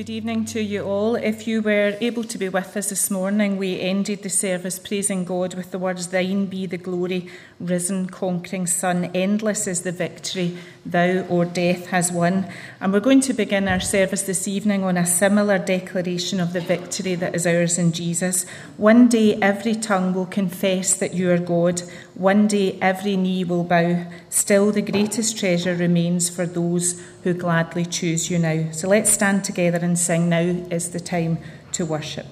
Good evening to you all. If you were able to be with us this morning, we ended the service praising God with the words, Thine be the glory, risen, conquering Son. Endless is the victory thou o'er death has won. And we're going to begin our service this evening on a similar declaration of the victory that is ours in Jesus. One day every tongue will confess that you are God. One day every knee will bow. Still, the greatest treasure remains for those who gladly choose you now. So let's stand together and sing Now is the time to worship.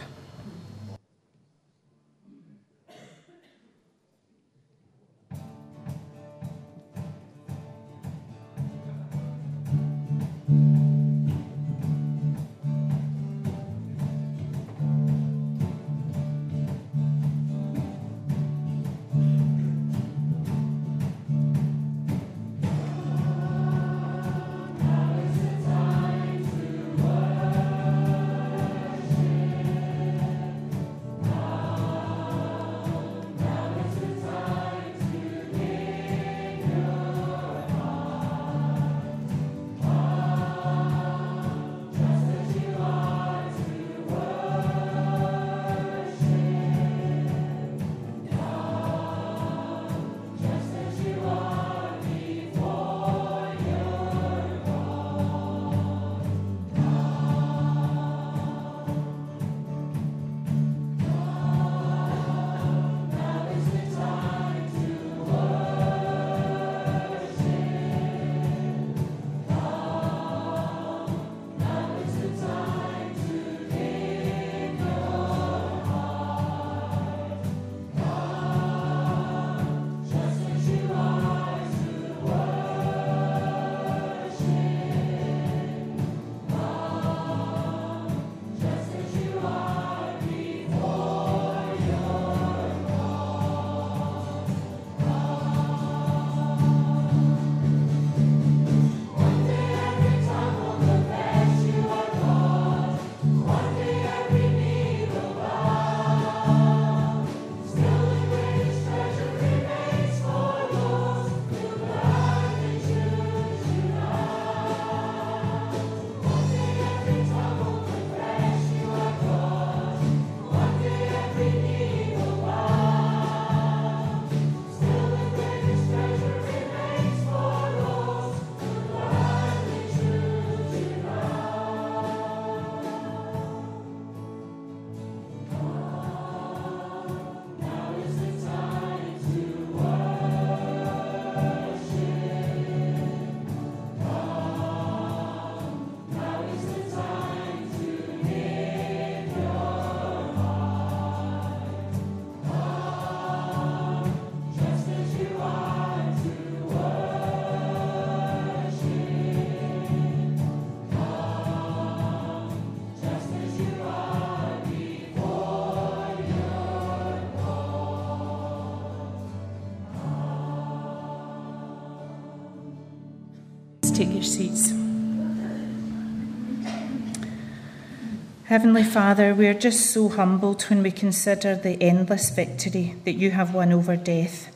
Heavenly Father, we are just so humbled when we consider the endless victory that you have won over death.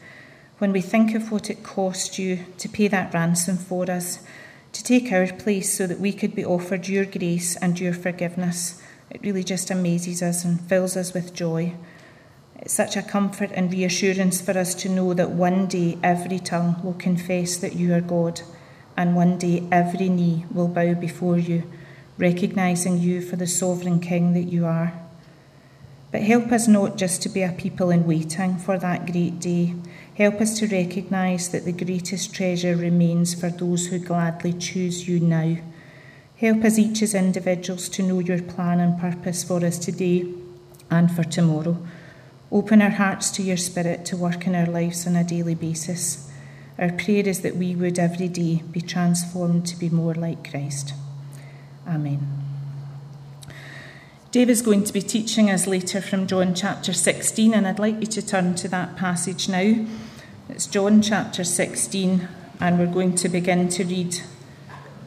When we think of what it cost you to pay that ransom for us, to take our place so that we could be offered your grace and your forgiveness, it really just amazes us and fills us with joy. It's such a comfort and reassurance for us to know that one day every tongue will confess that you are God and one day every knee will bow before you, recognizing you for the sovereign King that you are. But help us not just to be a people in waiting for that great day. Help us to recognize that the greatest treasure remains for those who gladly choose you now. Help us each as individuals to know your plan and purpose for us today and for tomorrow. Open our hearts to your Spirit to work in our lives on a daily basis. Our prayer is that we would every day be transformed to be more like Christ. Amen. Dave is going to be teaching us later from John chapter 16, and I'd like you to turn to that passage now. It's John chapter 16, and we're going to begin to read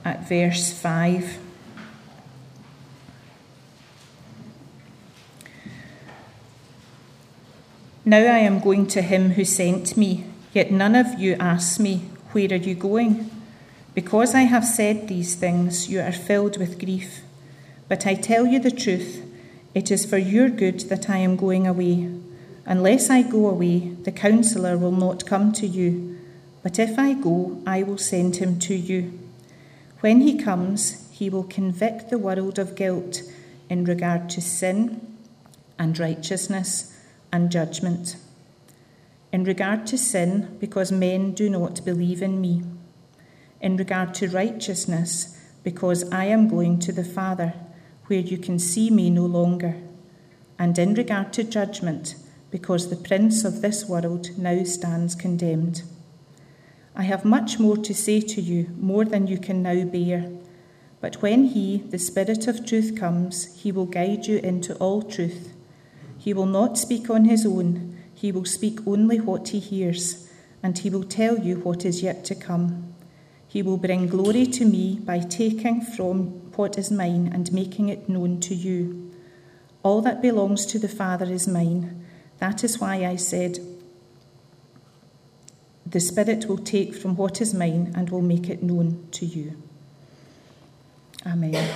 at verse 5. Now I am going to him who sent me Yet none of you ask me, Where are you going? Because I have said these things, you are filled with grief. But I tell you the truth, it is for your good that I am going away. Unless I go away, the counselor will not come to you. But if I go, I will send him to you. When he comes, he will convict the world of guilt in regard to sin and righteousness and judgment. In regard to sin, because men do not believe in me. In regard to righteousness, because I am going to the Father where you can see me no longer, and in regard to judgment, because the prince of this world now stands condemned. I have much more to say to you, more than you can now bear. But when he, the Spirit of truth, comes, he will guide you into all truth. He will not speak on his own, he will speak only what he hears, and he will tell you what is yet to come. He will bring glory to me by taking from what is mine and making it known to you. All that belongs to the Father is mine. That is why I said, The Spirit will take from what is mine and will make it known to you. Amen.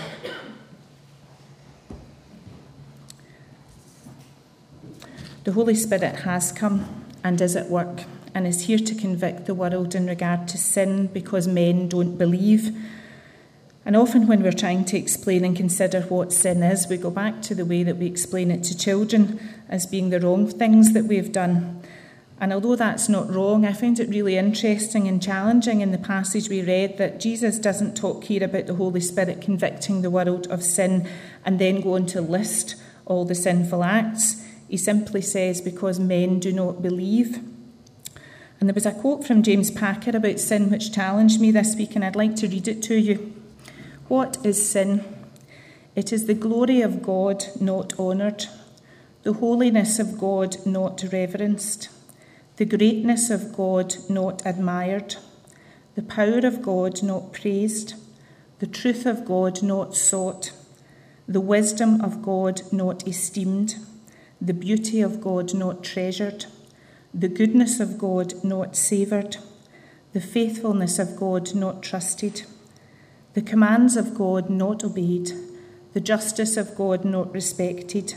The Holy Spirit has come and is at work and is here to convict the world in regard to sin because men don't believe and often, when we're trying to explain and consider what sin is, we go back to the way that we explain it to children as being the wrong things that we've done. And although that's not wrong, I find it really interesting and challenging in the passage we read that Jesus doesn't talk here about the Holy Spirit convicting the world of sin and then go on to list all the sinful acts. He simply says, Because men do not believe. And there was a quote from James Packer about sin which challenged me this week, and I'd like to read it to you. What is sin? It is the glory of God not honoured, the holiness of God not reverenced, the greatness of God not admired, the power of God not praised, the truth of God not sought, the wisdom of God not esteemed, the beauty of God not treasured, the goodness of God not savoured, the faithfulness of God not trusted the commands of God not obeyed, the justice of God not respected,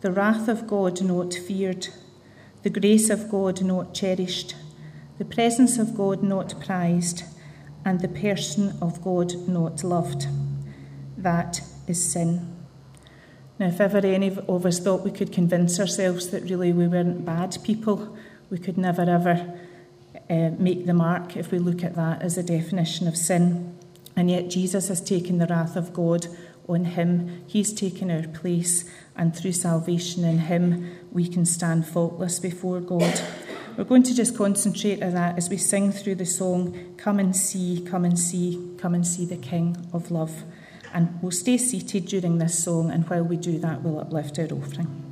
the wrath of God not feared, the grace of God not cherished, the presence of God not prized, and the person of God not loved. That is sin. Now, if ever any of us thought we could convince ourselves that really we weren't bad people, we could never ever uh, make the mark if we look at that as a definition of sin. And yet, Jesus has taken the wrath of God on him. He's taken our place, and through salvation in him, we can stand faultless before God. We're going to just concentrate on that as we sing through the song, Come and See, Come and See, Come and See the King of Love. And we'll stay seated during this song, and while we do that, we'll uplift our offering.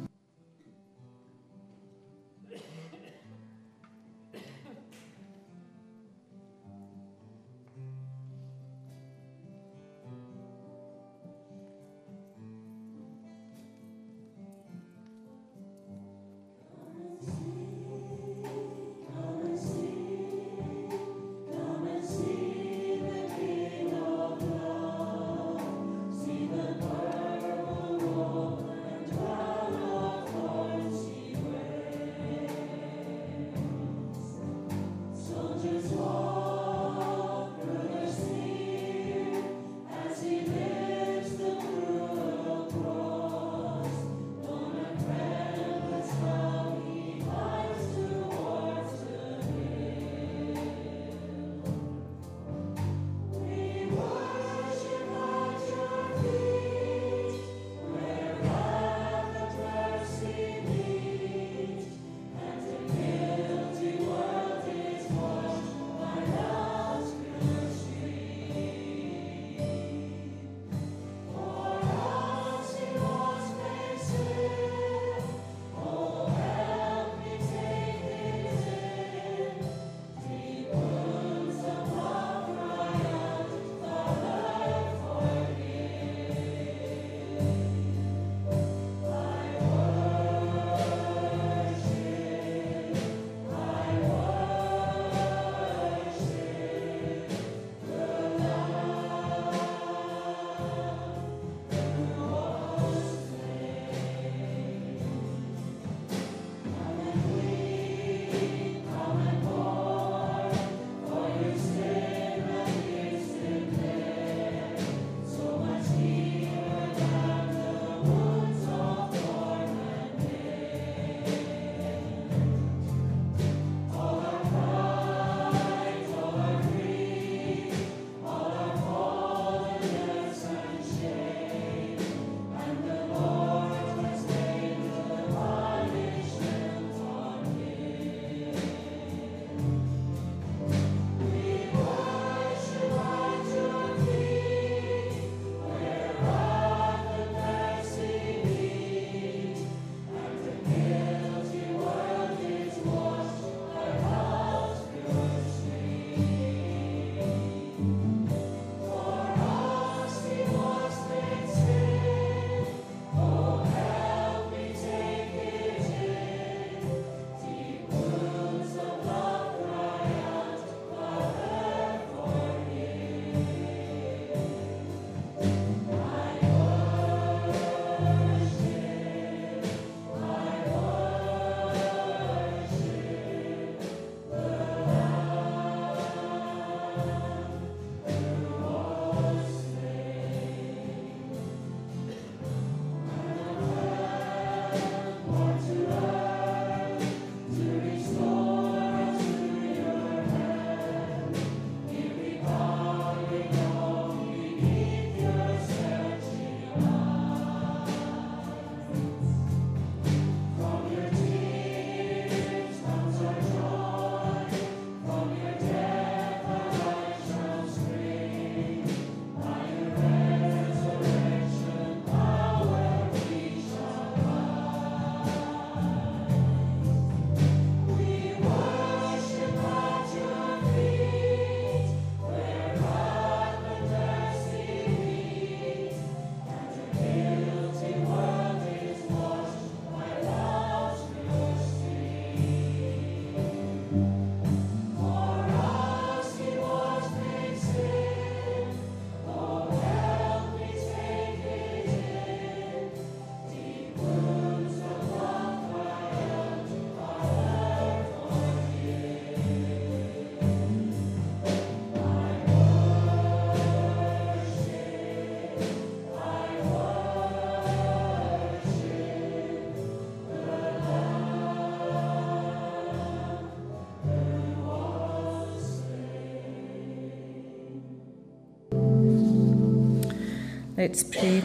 Let's pray.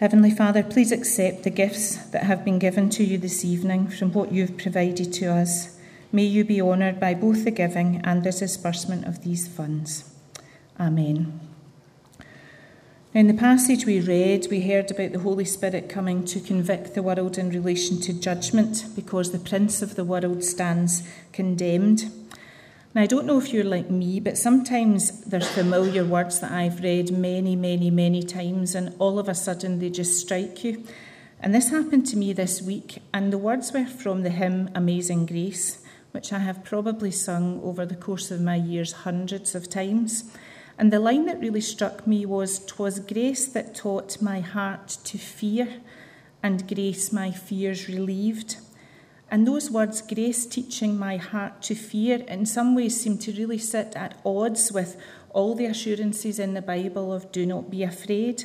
Heavenly Father, please accept the gifts that have been given to you this evening from what you've provided to us. May you be honoured by both the giving and the disbursement of these funds. Amen. In the passage we read, we heard about the Holy Spirit coming to convict the world in relation to judgment because the prince of the world stands condemned. Now, I don't know if you're like me, but sometimes there's familiar words that I've read many, many, many times, and all of a sudden they just strike you. And this happened to me this week, and the words were from the hymn Amazing Grace, which I have probably sung over the course of my years hundreds of times. And the line that really struck me was, "'Twas grace that taught my heart to fear, and grace my fears relieved. And those words, grace teaching my heart to fear, in some ways seem to really sit at odds with all the assurances in the Bible of do not be afraid.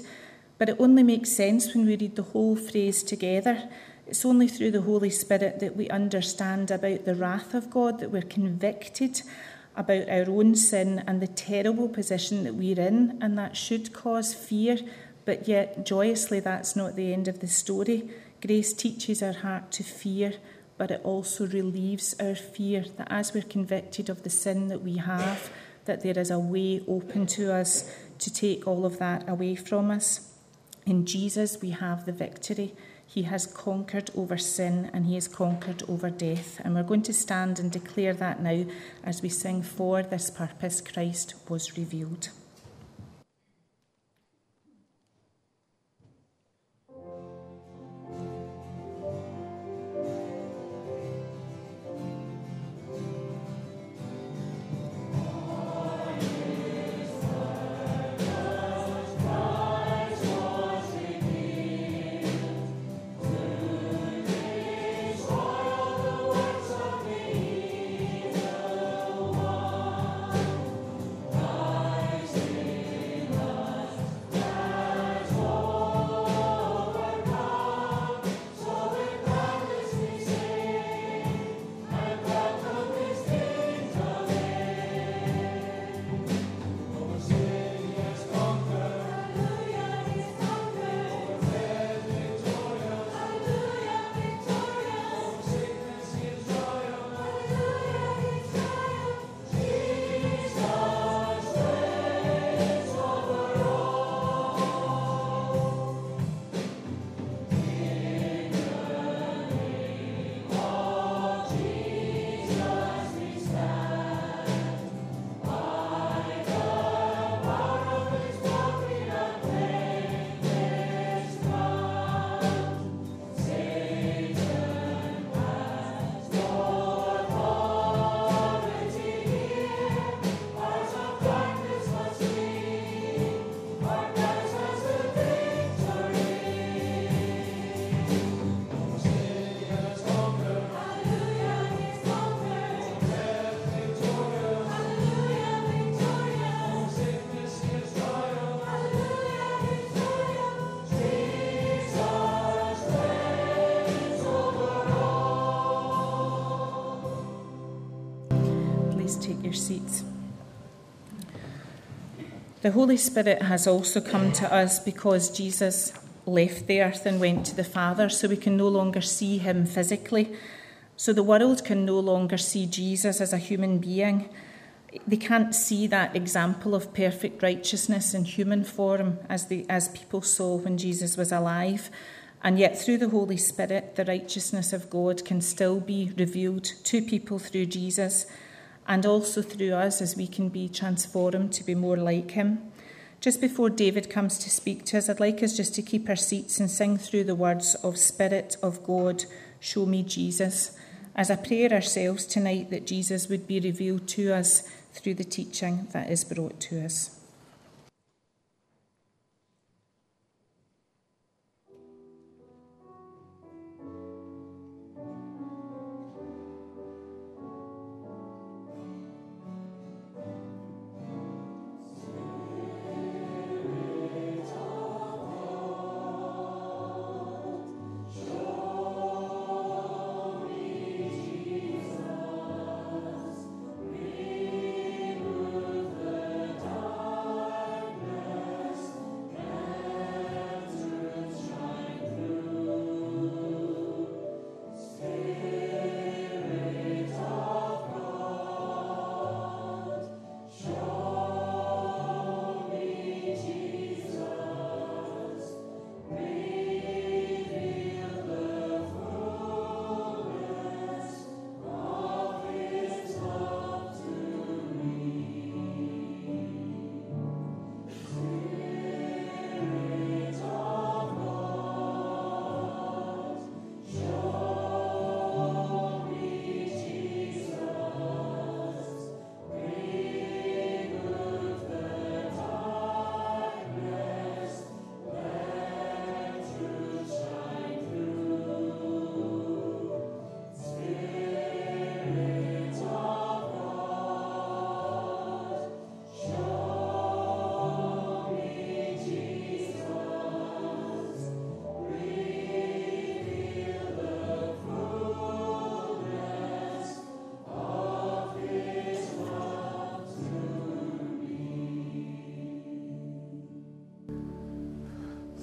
But it only makes sense when we read the whole phrase together. It's only through the Holy Spirit that we understand about the wrath of God, that we're convicted about our own sin and the terrible position that we're in, and that should cause fear. But yet, joyously, that's not the end of the story. Grace teaches our heart to fear but it also relieves our fear that as we're convicted of the sin that we have, that there is a way open to us to take all of that away from us. In Jesus, we have the victory. He has conquered over sin and he has conquered over death. And we're going to stand and declare that now as we sing, For this purpose Christ was revealed. The Holy Spirit has also come to us because Jesus left the earth and went to the Father, so we can no longer see him physically. So the world can no longer see Jesus as a human being. They can't see that example of perfect righteousness in human form as, the, as people saw when Jesus was alive. And yet, through the Holy Spirit, the righteousness of God can still be revealed to people through Jesus and also through us as we can be transformed to be more like him. Just before David comes to speak to us, I'd like us just to keep our seats and sing through the words of Spirit of God, show me Jesus, as a prayer ourselves tonight that Jesus would be revealed to us through the teaching that is brought to us.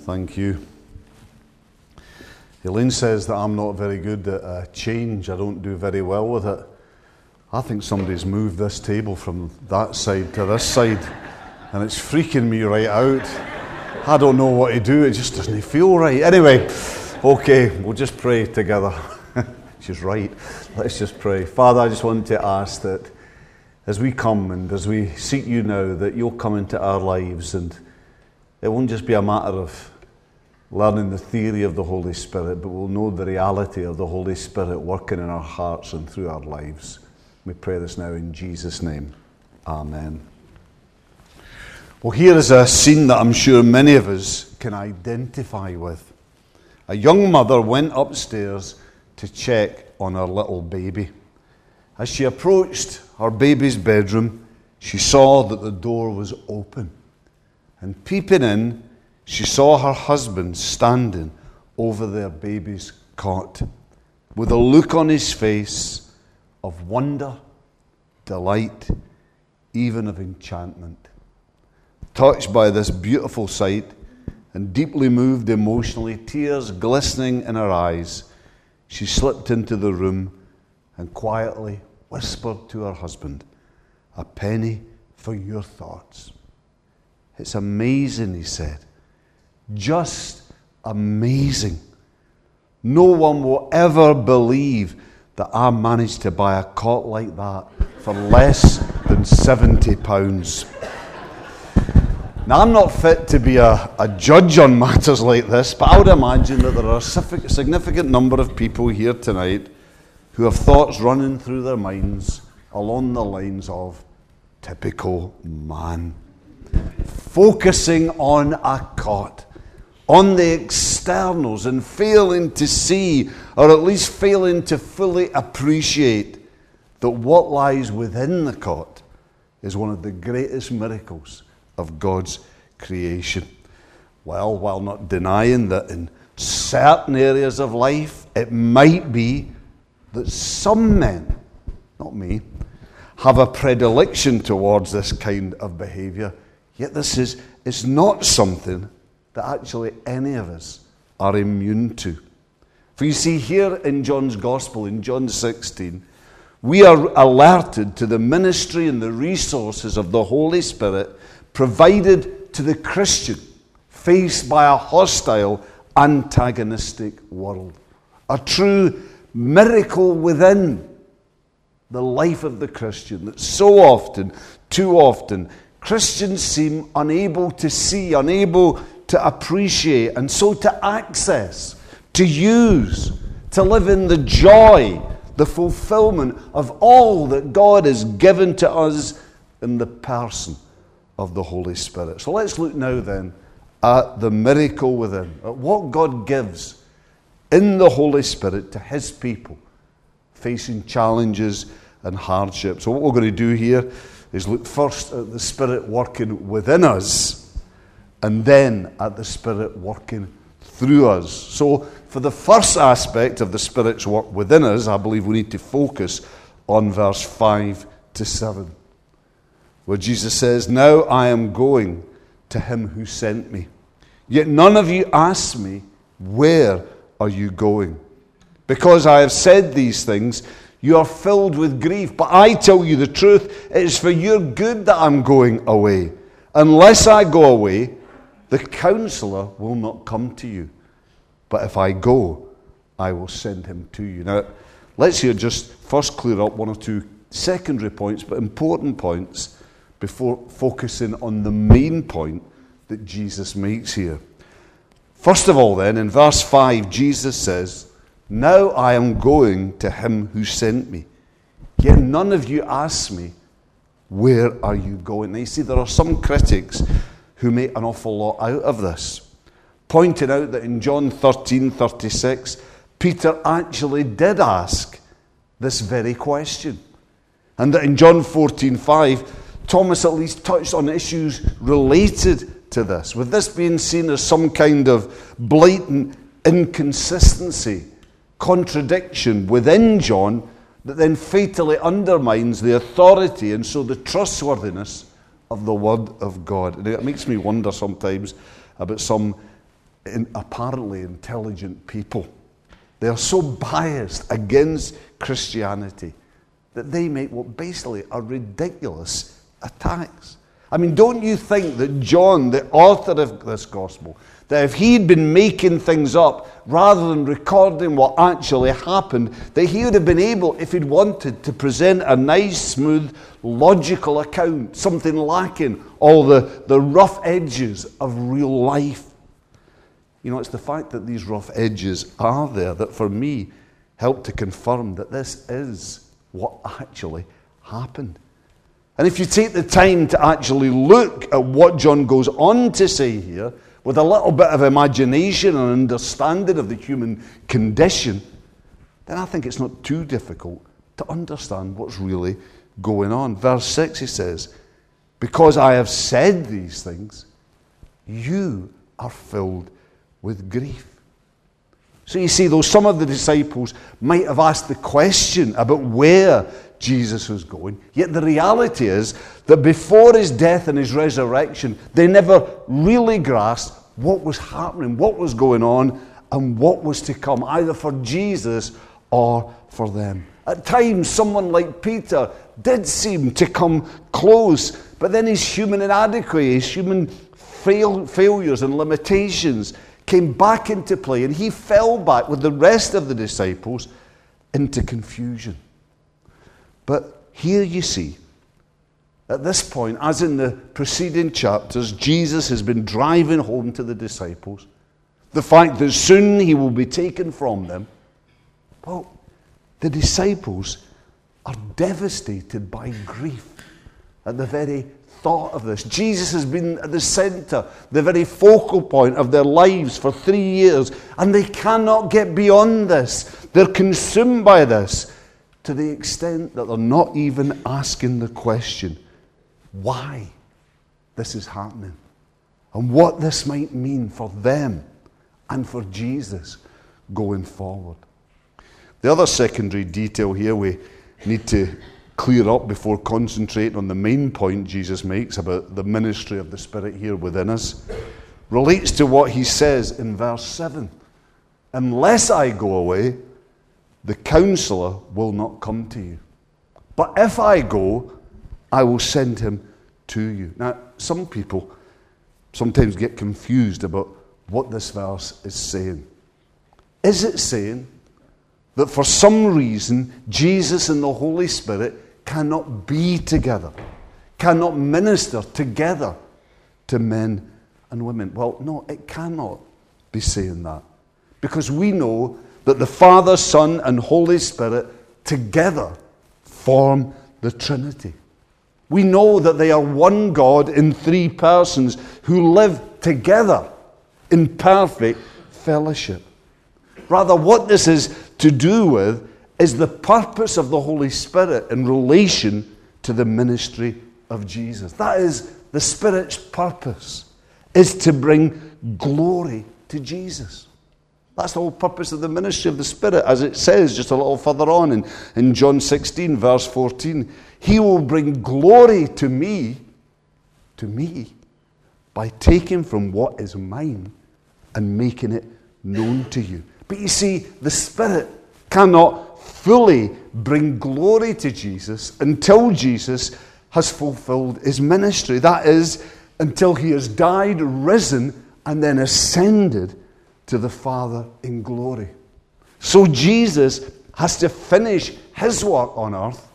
Thank you. Elaine says that I'm not very good at uh, change. I don't do very well with it. I think somebody's moved this table from that side to this side, and it's freaking me right out. I don't know what to do. It just doesn't feel right. Anyway, okay, we'll just pray together. She's right. Let's just pray. Father, I just want to ask that as we come and as we seek you now, that you'll come into our lives and it won't just be a matter of learning the theory of the Holy Spirit, but we'll know the reality of the Holy Spirit working in our hearts and through our lives. We pray this now in Jesus' name. Amen. Well, here is a scene that I'm sure many of us can identify with. A young mother went upstairs to check on her little baby. As she approached her baby's bedroom, she saw that the door was open. And peeping in, she saw her husband standing over their baby's cot with a look on his face of wonder, delight, even of enchantment. Touched by this beautiful sight and deeply moved emotionally, tears glistening in her eyes, she slipped into the room and quietly whispered to her husband, A penny for your thoughts. It's amazing, he said. Just amazing. No one will ever believe that I managed to buy a cot like that for less than £70. Now, I'm not fit to be a, a judge on matters like this, but I would imagine that there are a significant number of people here tonight who have thoughts running through their minds along the lines of typical man. Focusing on a cot on the externals and failing to see, or at least failing to fully appreciate, that what lies within the cot is one of the greatest miracles of God's creation. Well, while not denying that in certain areas of life it might be that some men, not me, have a predilection towards this kind of behavior, yet this is, is not something that actually any of us are immune to. For you see, here in John's Gospel, in John 16, we are alerted to the ministry and the resources of the Holy Spirit provided to the Christian faced by a hostile, antagonistic world. A true miracle within the life of the Christian that so often, too often, Christians seem unable to see, unable to appreciate, and so to access, to use, to live in the joy, the fulfillment of all that God has given to us in the person of the Holy Spirit. So let's look now then at the miracle within, at what God gives in the Holy Spirit to His people facing challenges and hardships. So, what we're going to do here is look first at the Spirit working within us and then at the Spirit working through us. So, for the first aspect of the Spirit's work within us, I believe we need to focus on verse 5 to 7, where Jesus says, Now I am going to him who sent me. Yet none of you ask me, Where are you going? Because I have said these things, you are filled with grief. But I tell you the truth, it is for your good that I'm going away. Unless I go away, the counselor will not come to you. But if I go, I will send him to you. Now, let's here just first clear up one or two secondary points, but important points, before focusing on the main point that Jesus makes here. First of all, then, in verse 5, Jesus says, Now I am going to him who sent me. Yet none of you ask me, Where are you going? Now, you see, there are some critics who make an awful lot out of this, pointing out that in John 13 36, Peter actually did ask this very question. And that in John 14 5, Thomas at least touched on issues related to this, with this being seen as some kind of blatant inconsistency, contradiction within John that then fatally undermines the authority and so the trustworthiness of the Word of God. And it makes me wonder sometimes about some in apparently intelligent people. They are so biased against Christianity that they make what basically are ridiculous attacks. I mean, don't you think that John, the author of this gospel, that if he'd been making things up rather than recording what actually happened, that he would have been able, if he'd wanted, to present a nice, smooth, logical account, something lacking all the, the rough edges of real life. You know, it's the fact that these rough edges are there that, for me, help to confirm that this is what actually happened. And if you take the time to actually look at what John goes on to say here, with a little bit of imagination and understanding of the human condition, then I think it's not too difficult to understand what's really going on. Verse 6 he says, Because I have said these things, you are filled with grief. So you see, though some of the disciples might have asked the question about where Jesus was going. Yet the reality is that before his death and his resurrection, they never really grasped what was happening, what was going on, and what was to come, either for Jesus or for them. At times, someone like Peter did seem to come close, but then his human inadequacy, his human fail, failures and limitations came back into play, and he fell back with the rest of the disciples into confusion. But here you see, at this point, as in the preceding chapters, Jesus has been driving home to the disciples the fact that soon he will be taken from them. Well, the disciples are devastated by grief at the very thought of this. Jesus has been at the center, the very focal point of their lives for three years, and they cannot get beyond this. They're consumed by this to the extent that they're not even asking the question why this is happening and what this might mean for them and for Jesus going forward. The other secondary detail here we need to clear up before concentrating on the main point Jesus makes about the ministry of the Spirit here within us relates to what he says in verse 7 Unless I go away, the counselor will not come to you. But if I go, I will send him to you. Now, some people sometimes get confused about what this verse is saying. Is it saying that for some reason Jesus and the Holy Spirit cannot be together, cannot minister together to men and women? Well, no, it cannot be saying that. Because we know that the Father, Son, and Holy Spirit together form the Trinity. We know that they are one God in three persons who live together in perfect fellowship. Rather, what this is to do with is the purpose of the Holy Spirit in relation to the ministry of Jesus. That is the Spirit's purpose, is to bring glory to Jesus. That's the whole purpose of the ministry of the Spirit, as it says just a little further on in, in John 16, verse 14. He will bring glory to me, to me, by taking from what is mine and making it known to you. But you see, the Spirit cannot fully bring glory to Jesus until Jesus has fulfilled his ministry. That is, until he has died, risen, and then ascended to the Father in glory. So Jesus has to finish his work on earth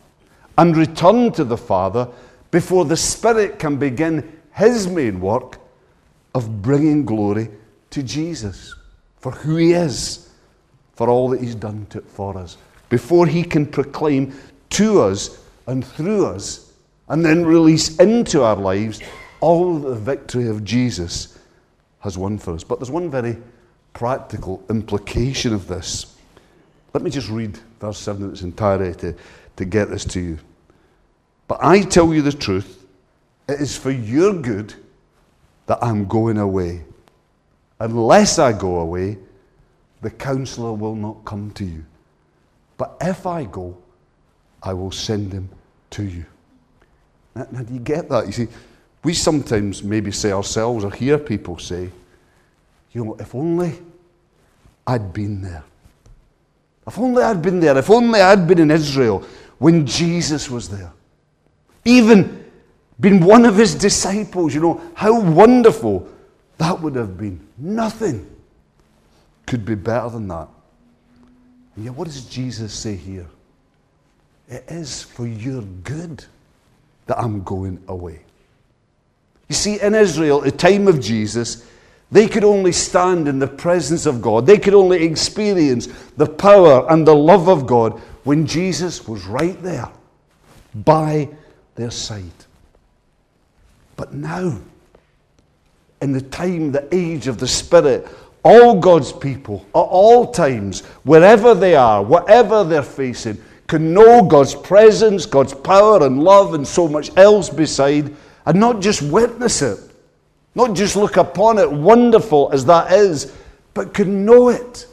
and return to the Father before the Spirit can begin his main work of bringing glory to Jesus for who he is, for all that he's done to, for us, before he can proclaim to us and through us, and then release into our lives all the victory of Jesus has won for us. But there's one very practical implication of this. Let me just read verse 7 in its entirety to, to get this to you. But I tell you the truth, it is for your good that I'm going away. Unless I go away, the counselor will not come to you. But if I go, I will send him to you. Now, now, do you get that? You see, we sometimes maybe say ourselves or hear people say, You know, if only I'd been there. If only I'd been there. If only I'd been in Israel when Jesus was there. Even been one of his disciples, you know, how wonderful that would have been. Nothing could be better than that. And yet, what does Jesus say here? It is for your good that I'm going away. You see, in Israel, the time of Jesus, they could only stand in the presence of God. They could only experience the power and the love of God when Jesus was right there by their side. But now, in the time, the age of the Spirit, all God's people, at all times, wherever they are, whatever they're facing, can know God's presence, God's power and love, and so much else beside, and not just witness it, not just look upon it, wonderful as that is, but can know it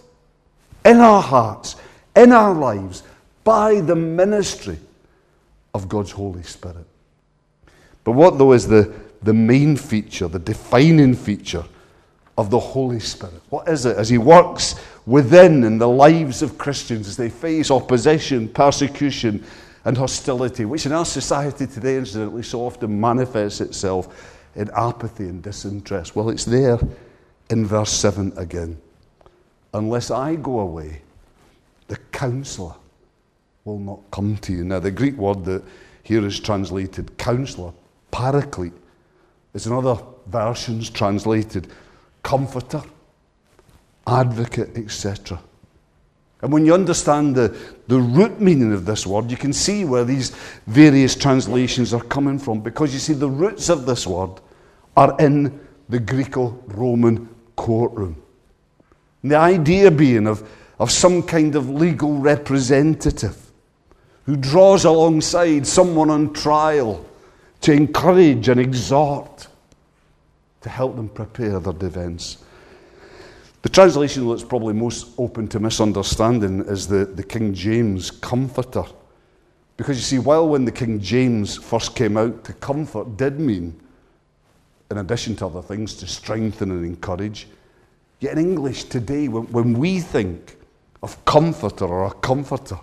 in our hearts, in our lives, by the ministry of God's Holy Spirit. But what, though, is the, the main feature, the defining feature of the Holy Spirit? What is it as He works within in the lives of Christians as they face opposition, persecution, and hostility, which in our society today, incidentally, so often manifests itself in apathy and disinterest? Well, it's there in verse 7 again. Unless I go away, the counselor will not come to you. Now, the Greek word that here is translated counselor, paraclete, is in other versions translated comforter, advocate, etc. And when you understand the, the root meaning of this word, you can see where these various translations are coming from. Because you see, the roots of this word are in the Greco Roman courtroom. And the idea being of, of some kind of legal representative who draws alongside someone on trial to encourage and exhort, to help them prepare their defence. The translation that's probably most open to misunderstanding is the, the King James Comforter. Because you see, while when the King James first came out, to comfort did mean, in addition to other things, to strengthen and encourage. Yet in English today, when, when we think of comforter or a comforter,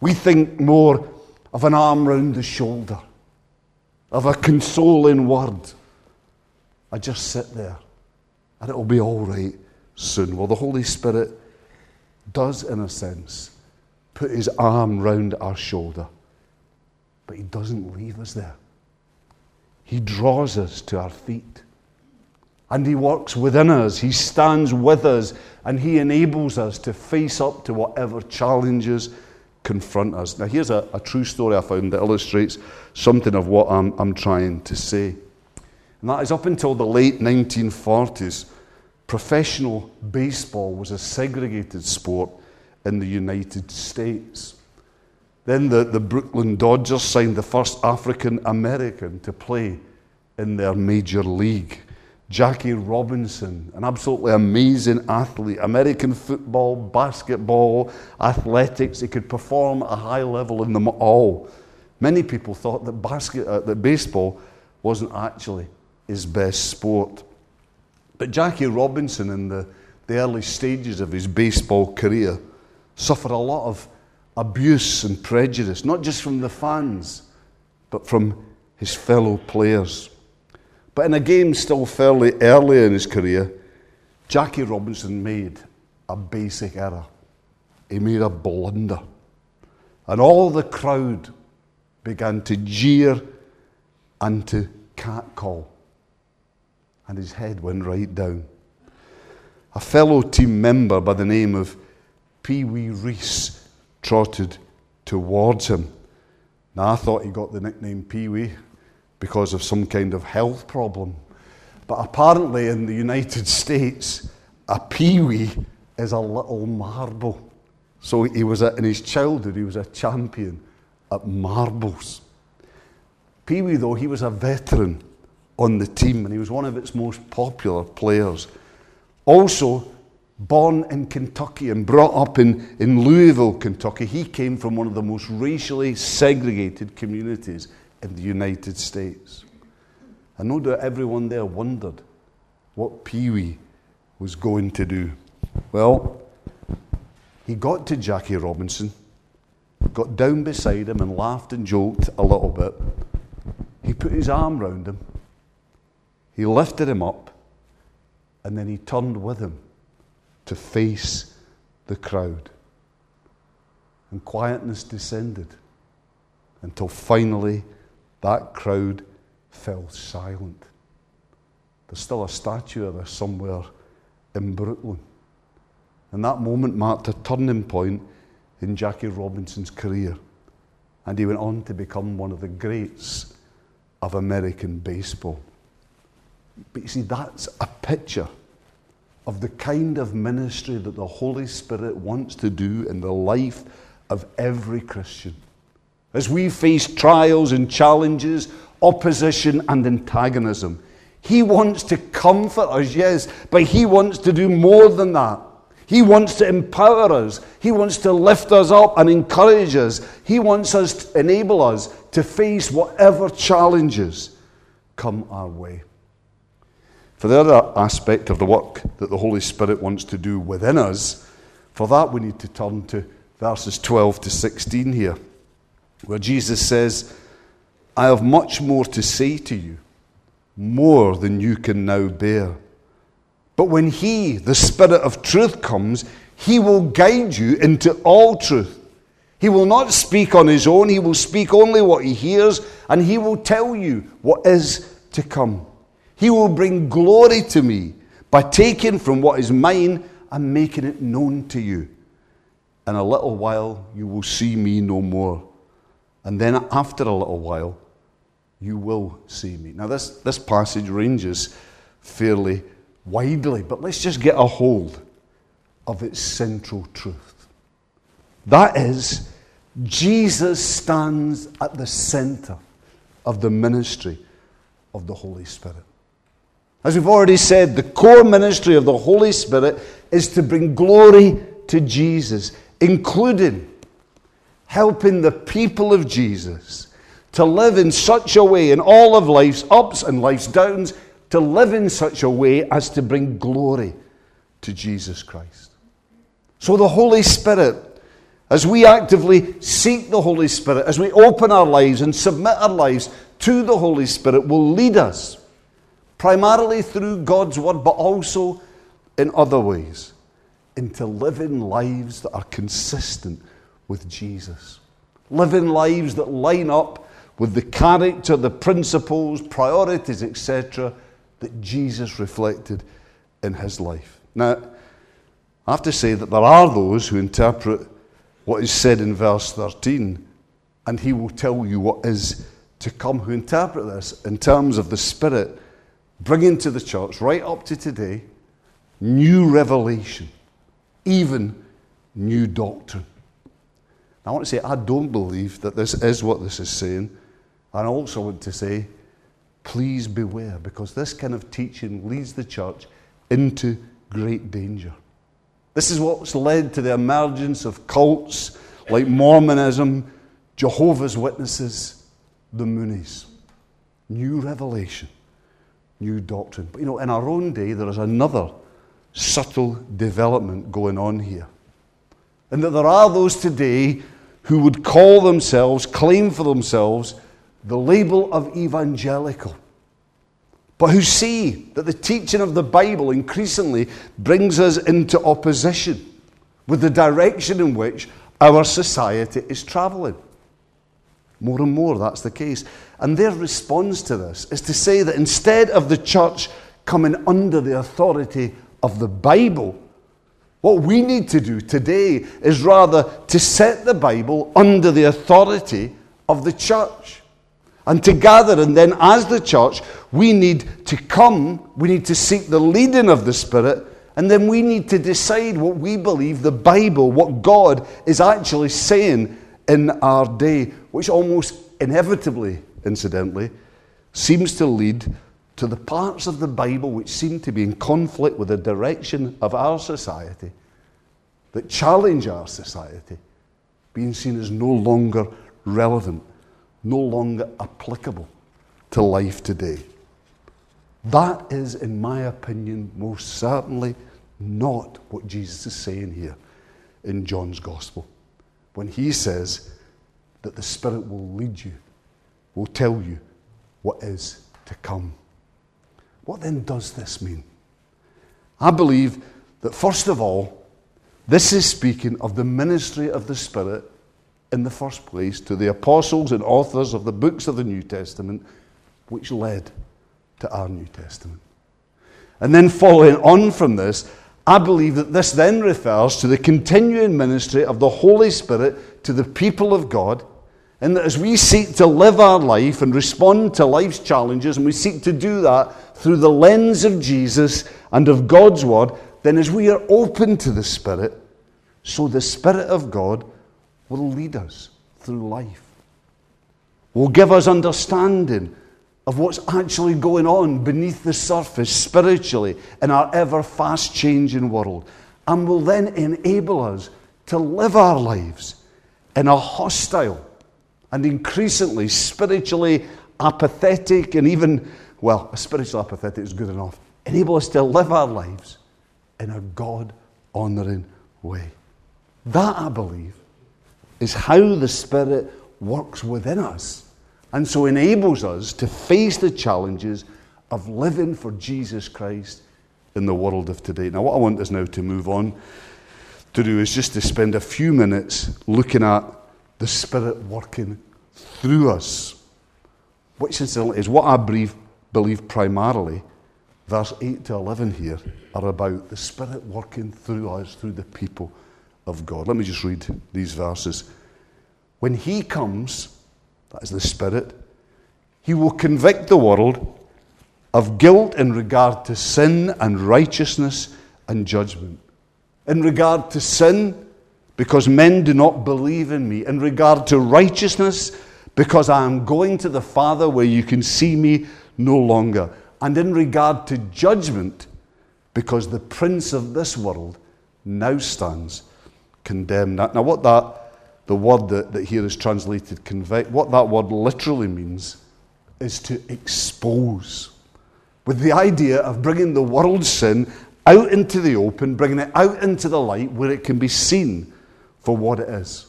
we think more of an arm round the shoulder, of a consoling word. I just sit there and it'll be all right soon. Well, the Holy Spirit does, in a sense, put his arm round our shoulder, but he doesn't leave us there. He draws us to our feet. And he works within us. He stands with us. And he enables us to face up to whatever challenges confront us. Now, here's a, a true story I found that illustrates something of what I'm, I'm trying to say. And that is up until the late 1940s, professional baseball was a segregated sport in the United States. Then the, the Brooklyn Dodgers signed the first African American to play in their major league. Jackie Robinson, an absolutely amazing athlete, American football, basketball, athletics. He could perform at a high level in them all. Many people thought that, basket, uh, that baseball wasn't actually his best sport. But Jackie Robinson, in the, the early stages of his baseball career, suffered a lot of abuse and prejudice, not just from the fans, but from his fellow players. But in a game still fairly early in his career, Jackie Robinson made a basic error. He made a blunder. And all the crowd began to jeer and to catcall and his head went right down. A fellow team member by the name of Pee Wee Reese trotted towards him. Now, I thought he got the nickname Pee Wee because of some kind of health problem. But apparently, in the United States, a Pee Wee is a little marble. So he was a, in his childhood, he was a champion at marbles. Pee Wee, though, he was a veteran on the team, and he was one of its most popular players. Also, born in Kentucky and brought up in, in Louisville, Kentucky, he came from one of the most racially segregated communities in the United States. And no doubt everyone there wondered what Pee Wee was going to do? Well, he got to Jackie Robinson, got down beside him and laughed and joked a little bit. He put his arm round him, he lifted him up, and then he turned with him to face the crowd. And quietness descended until finally that crowd fell silent. There's still a statue of this somewhere in Brooklyn. And that moment marked a turning point in Jackie Robinson's career. And he went on to become one of the greats of American baseball. But you see, that's a picture of the kind of ministry that the Holy Spirit wants to do in the life of every Christian. As we face trials and challenges, opposition and antagonism, He wants to comfort us, yes, but He wants to do more than that. He wants to empower us. He wants to lift us up and encourage us. He wants us to enable us to face whatever challenges come our way. For the other aspect of the work that the Holy Spirit wants to do within us, for that we need to turn to verses 12 to 16 here, where Jesus says, I have much more to say to you, more than you can now bear. But when He, the Spirit of truth, comes, He will guide you into all truth. He will not speak on His own, He will speak only what He hears, and He will tell you what is to come. He will bring glory to me by taking from what is mine and making it known to you. In a little while, you will see me no more. And then after a little while, you will see me. Now, this, this passage ranges fairly widely, but let's just get a hold of its central truth. That is, Jesus stands at the center of the ministry of the Holy Spirit. As we've already said, the core ministry of the Holy Spirit is to bring glory to Jesus, including helping the people of Jesus to live in such a way in all of life's ups and life's downs, to live in such a way as to bring glory to Jesus Christ. So the Holy Spirit, as we actively seek the Holy Spirit, as we open our lives and submit our lives to the Holy Spirit, will lead us primarily through God's Word, but also in other ways, into living lives that are consistent with Jesus. Living lives that line up with the character, the principles, priorities, etc., that Jesus reflected in his life. Now, I have to say that there are those who interpret what is said in verse 13, and he will tell you what is to come, who interpret this in terms of the Spirit bringing to the church right up to today new revelation, even new doctrine. I want to say, I don't believe that this is what this is saying. And I also want to say, please beware, because this kind of teaching leads the church into great danger. This is what's led to the emergence of cults like Mormonism, Jehovah's Witnesses, the Moonies. New revelation new doctrine. But you know, in our own day, there is another subtle development going on here. And that there are those today who would call themselves, claim for themselves, the label of evangelical, but who see that the teaching of the Bible increasingly brings us into opposition with the direction in which our society is traveling. More and more, that's the case. And their response to this is to say that instead of the church coming under the authority of the Bible, what we need to do today is rather to set the Bible under the authority of the church. And to gather, and then as the church, we need to come, we need to seek the leading of the Spirit, and then we need to decide what we believe the Bible, what God is actually saying in our day, which almost inevitably, incidentally, seems to lead to the parts of the Bible which seem to be in conflict with the direction of our society, that challenge our society, being seen as no longer relevant, no longer applicable to life today. That is, in my opinion, most certainly not what Jesus is saying here in John's Gospel. When he says that the Spirit will lead you, will tell you what is to come. What then does this mean? I believe that, first of all, this is speaking of the ministry of the Spirit in the first place to the apostles and authors of the books of the New Testament, which led to our New Testament. And then, following on from this, I believe that this then refers to the continuing ministry of the Holy Spirit to the people of God. And that as we seek to live our life and respond to life's challenges, and we seek to do that through the lens of Jesus and of God's Word, then as we are open to the Spirit, so the Spirit of God will lead us through life, will give us understanding of what's actually going on beneath the surface spiritually in our ever fast changing world, and will then enable us to live our lives in a hostile and increasingly spiritually apathetic and even, well, a spiritual apathetic is good enough, enable us to live our lives in a God honouring way. That, I believe, is how the Spirit works within us and so enables us to face the challenges of living for Jesus Christ in the world of today. Now, what I want us now to move on to do is just to spend a few minutes looking at the Spirit working through us, which is what I believe, believe primarily verse 8 to 11 here are about the Spirit working through us, through the people of God. Let me just read these verses. When He comes, that is the Spirit, He will convict the world of guilt in regard to sin and righteousness and judgment. In regard to sin, because men do not believe in me. In regard to righteousness, because I am going to the Father where you can see me no longer. And in regard to judgment, because the prince of this world now stands condemned. Now, what that, the word that, that here is translated convict, what that word literally means is to expose. With the idea of bringing the world's sin out into the open, bringing it out into the light where it can be seen for what it is.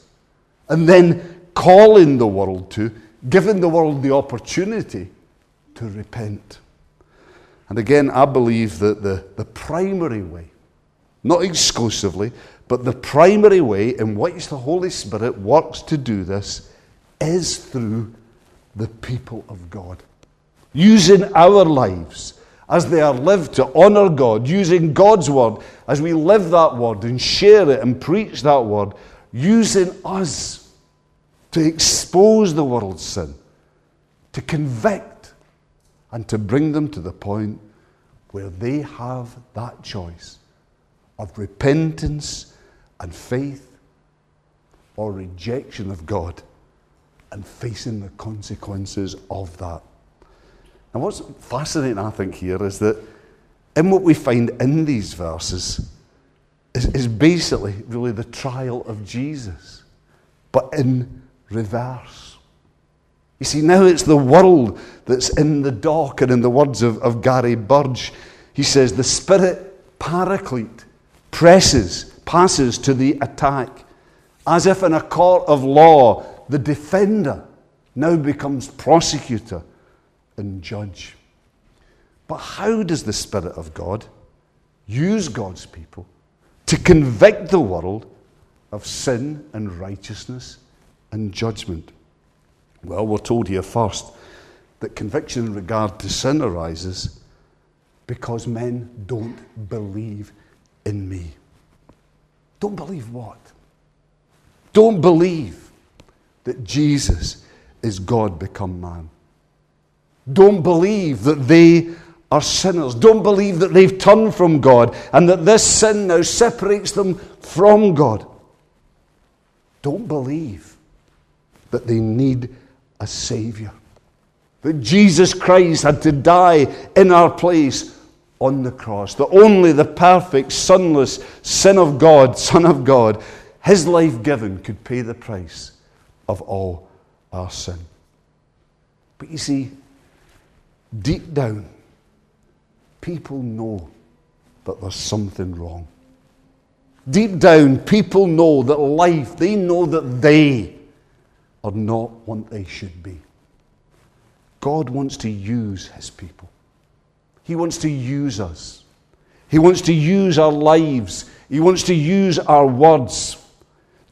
And then calling the world to, giving the world the opportunity to repent. And again, I believe that the, the primary way, not exclusively, but the primary way in which the Holy Spirit works to do this is through the people of God. Using our lives as they are lived to honour God, using God's word as we live that word and share it and preach that word, using us to expose the world's sin, to convict, and to bring them to the point where they have that choice of repentance and faith or rejection of God and facing the consequences of that. And what's fascinating, I think, here is that in what we find in these verses is, is basically really the trial of Jesus, but in reverse. You see, now it's the world that's in the dock, and in the words of, of Gary Burge, he says, the Spirit paraclete presses, passes to the attack. As if in a court of law, the defender now becomes prosecutor and judge. But how does the Spirit of God use God's people to convict the world of sin and righteousness and judgment? Well, we're told here first that conviction in regard to sin arises because men don't believe in me. Don't believe what? Don't believe that Jesus is God become man. Don't believe that they are sinners. Don't believe that they've turned from God and that this sin now separates them from God. Don't believe that they need a Savior. That Jesus Christ had to die in our place on the cross. That only the perfect, sinless Son of God, Son of God, His life given could pay the price of all our sin. But you see, deep down, people know that there's something wrong. Deep down, people know that life, they know that they are not what they should be. God wants to use his people. He wants to use us. He wants to use our lives. He wants to use our words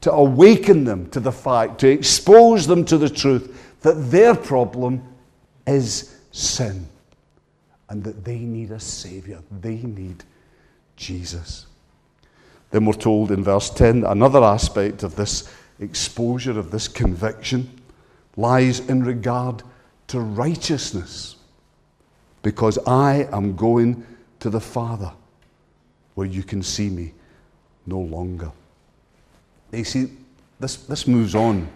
to awaken them to the fact, to expose them to the truth that their problem is sin and that they need a Savior. They need Jesus. Then we're told in verse 10 another aspect of this exposure, of this conviction, lies in regard to righteousness. Because I am going to the Father where you can see me no longer. You see, this, this moves on.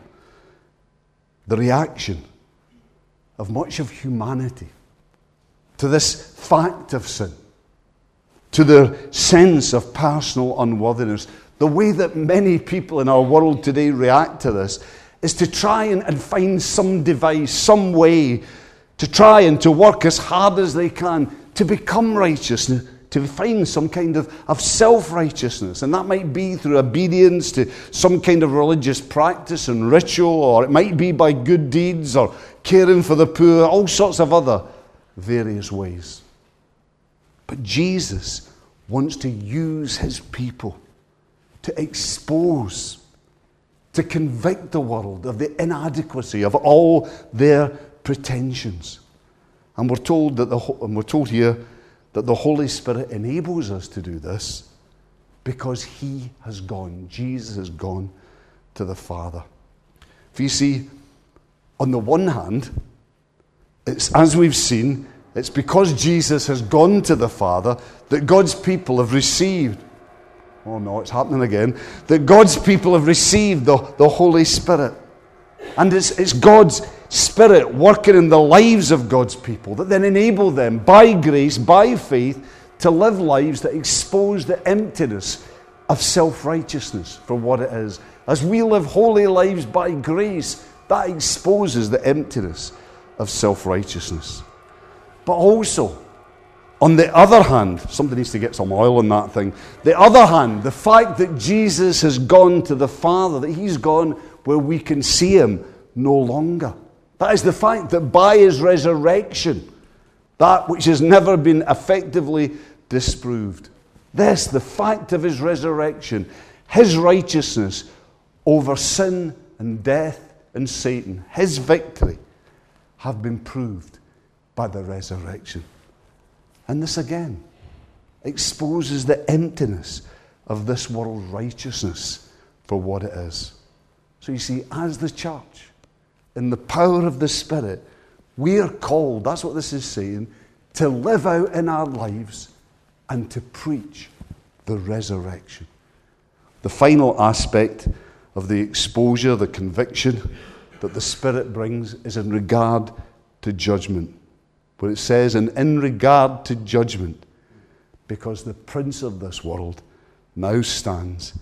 The reaction of much of humanity to this fact of sin, to their sense of personal unworthiness. The way that many people in our world today react to this is to try and, and find some device, some way to try and to work as hard as they can to become righteous, to find some kind of, of self righteousness. And that might be through obedience to some kind of religious practice and ritual, or it might be by good deeds or caring for the poor, all sorts of other various ways. But Jesus wants to use his people to expose, to convict the world of the inadequacy of all their pretensions. And we're told that the and we're told here that the Holy Spirit enables us to do this because he has gone. Jesus has gone to the Father. If you see, on the one hand, it's as we've seen, it's because Jesus has gone to the Father that God's people have received. Oh no, it's happening again. That God's people have received the, the Holy Spirit. And it's, it's God's Spirit working in the lives of God's people that then enable them, by grace, by faith, to live lives that expose the emptiness of self righteousness for what it is. As we live holy lives by grace, that exposes the emptiness of self righteousness. But also, on the other hand, somebody needs to get some oil on that thing. The other hand, the fact that Jesus has gone to the Father, that he's gone where we can see him no longer. That is the fact that by his resurrection, that which has never been effectively disproved, this, the fact of his resurrection, his righteousness over sin and death and Satan, his victory, have been proved by the resurrection. And this again exposes the emptiness of this world's righteousness for what it is. So you see, as the church, in the power of the Spirit, we are called, that's what this is saying, to live out in our lives and to preach the resurrection. The final aspect of the exposure, the conviction that the Spirit brings is in regard to judgment. But it says, and in regard to judgment, because the prince of this world now stands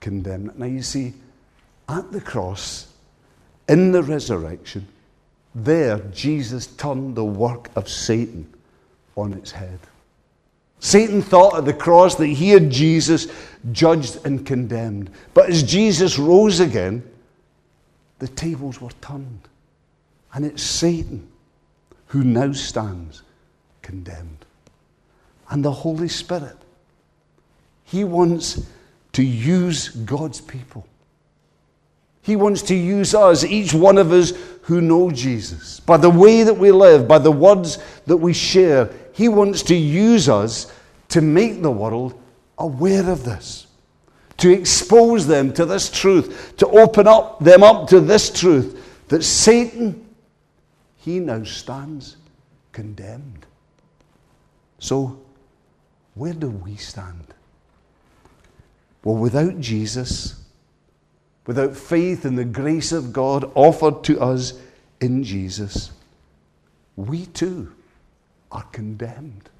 condemned. Now you see, at the cross, in the resurrection, there Jesus turned the work of Satan on its head. Satan thought at the cross that he had Jesus judged and condemned. But as Jesus rose again, the tables were turned. And it's Satan who now stands condemned. And the Holy Spirit, he wants to use God's people he wants to use us, each one of us who know Jesus, by the way that we live, by the words that we share. He wants to use us to make the world aware of this, to expose them to this truth, to open up them up to this truth that Satan, he now stands condemned. So, where do we stand? Well, without Jesus, without faith in the grace of God offered to us in Jesus, we too are condemned.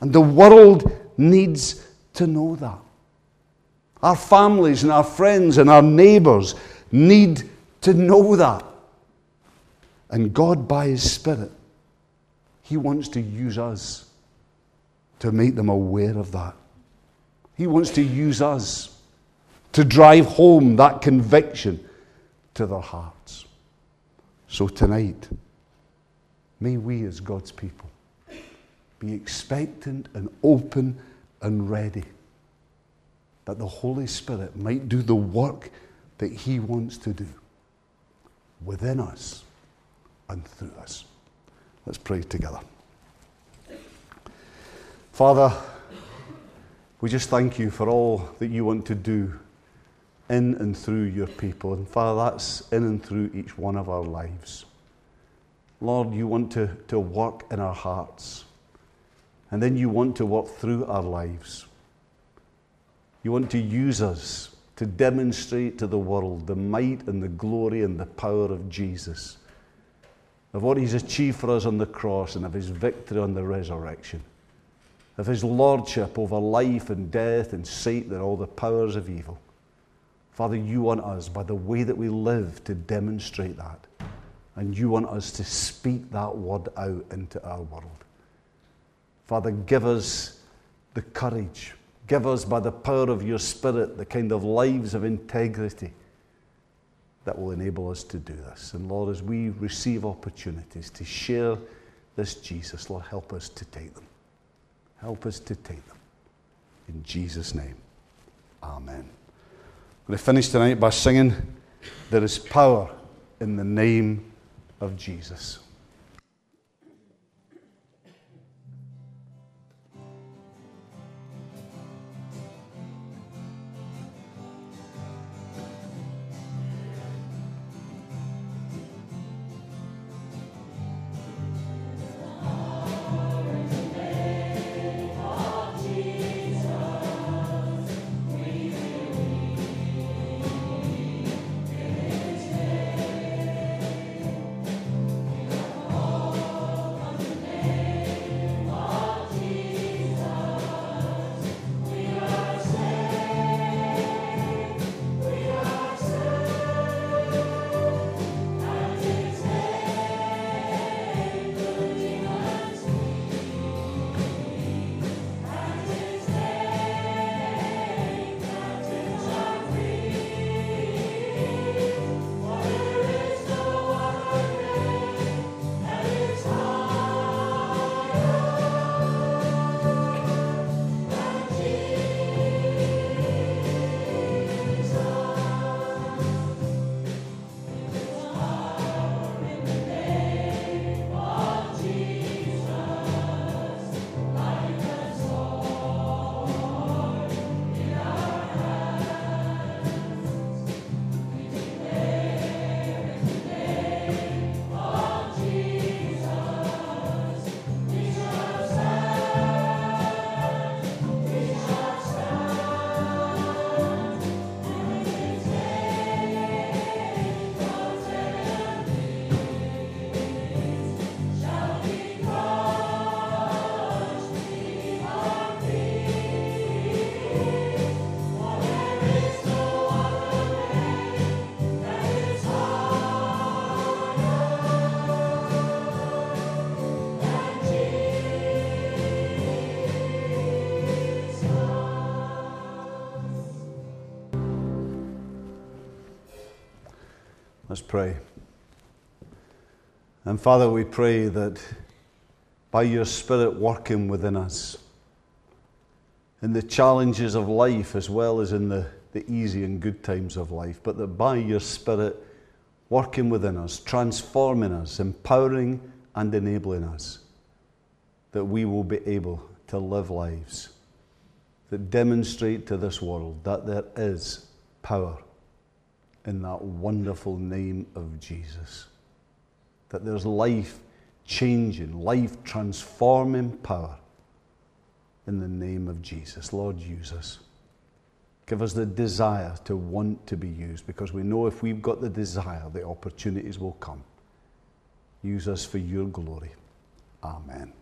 And the world needs to know that. Our families and our friends and our neighbours need to know that. And God, by His Spirit, He wants to use us to make them aware of that. He wants to use us to drive home that conviction to their hearts. So tonight, may we as God's people be expectant and open and ready that the Holy Spirit might do the work that He wants to do within us and through us. Let's pray together. Father, we just thank you for all that you want to do in and through your people. And Father, that's in and through each one of our lives. Lord, you want to, to work in our hearts. And then you want to work through our lives. You want to use us to demonstrate to the world the might and the glory and the power of Jesus, of what he's achieved for us on the cross and of his victory on the resurrection, of his lordship over life and death and Satan and all the powers of evil. Father, you want us, by the way that we live, to demonstrate that. And you want us to speak that word out into our world. Father, give us the courage. Give us, by the power of your Spirit, the kind of lives of integrity that will enable us to do this. And Lord, as we receive opportunities to share this Jesus, Lord, help us to take them. Help us to take them. In Jesus' name, amen. Going to finish tonight by singing, There is power in the name of Jesus. Pray. And Father, we pray that by your Spirit working within us, in the challenges of life as well as in the, the easy and good times of life, but that by your Spirit working within us, transforming us, empowering and enabling us, that we will be able to live lives that demonstrate to this world that there is power in that wonderful name of Jesus. That there's life changing, life transforming power in the name of Jesus. Lord, use us. Give us the desire to want to be used because we know if we've got the desire, the opportunities will come. Use us for your glory. Amen.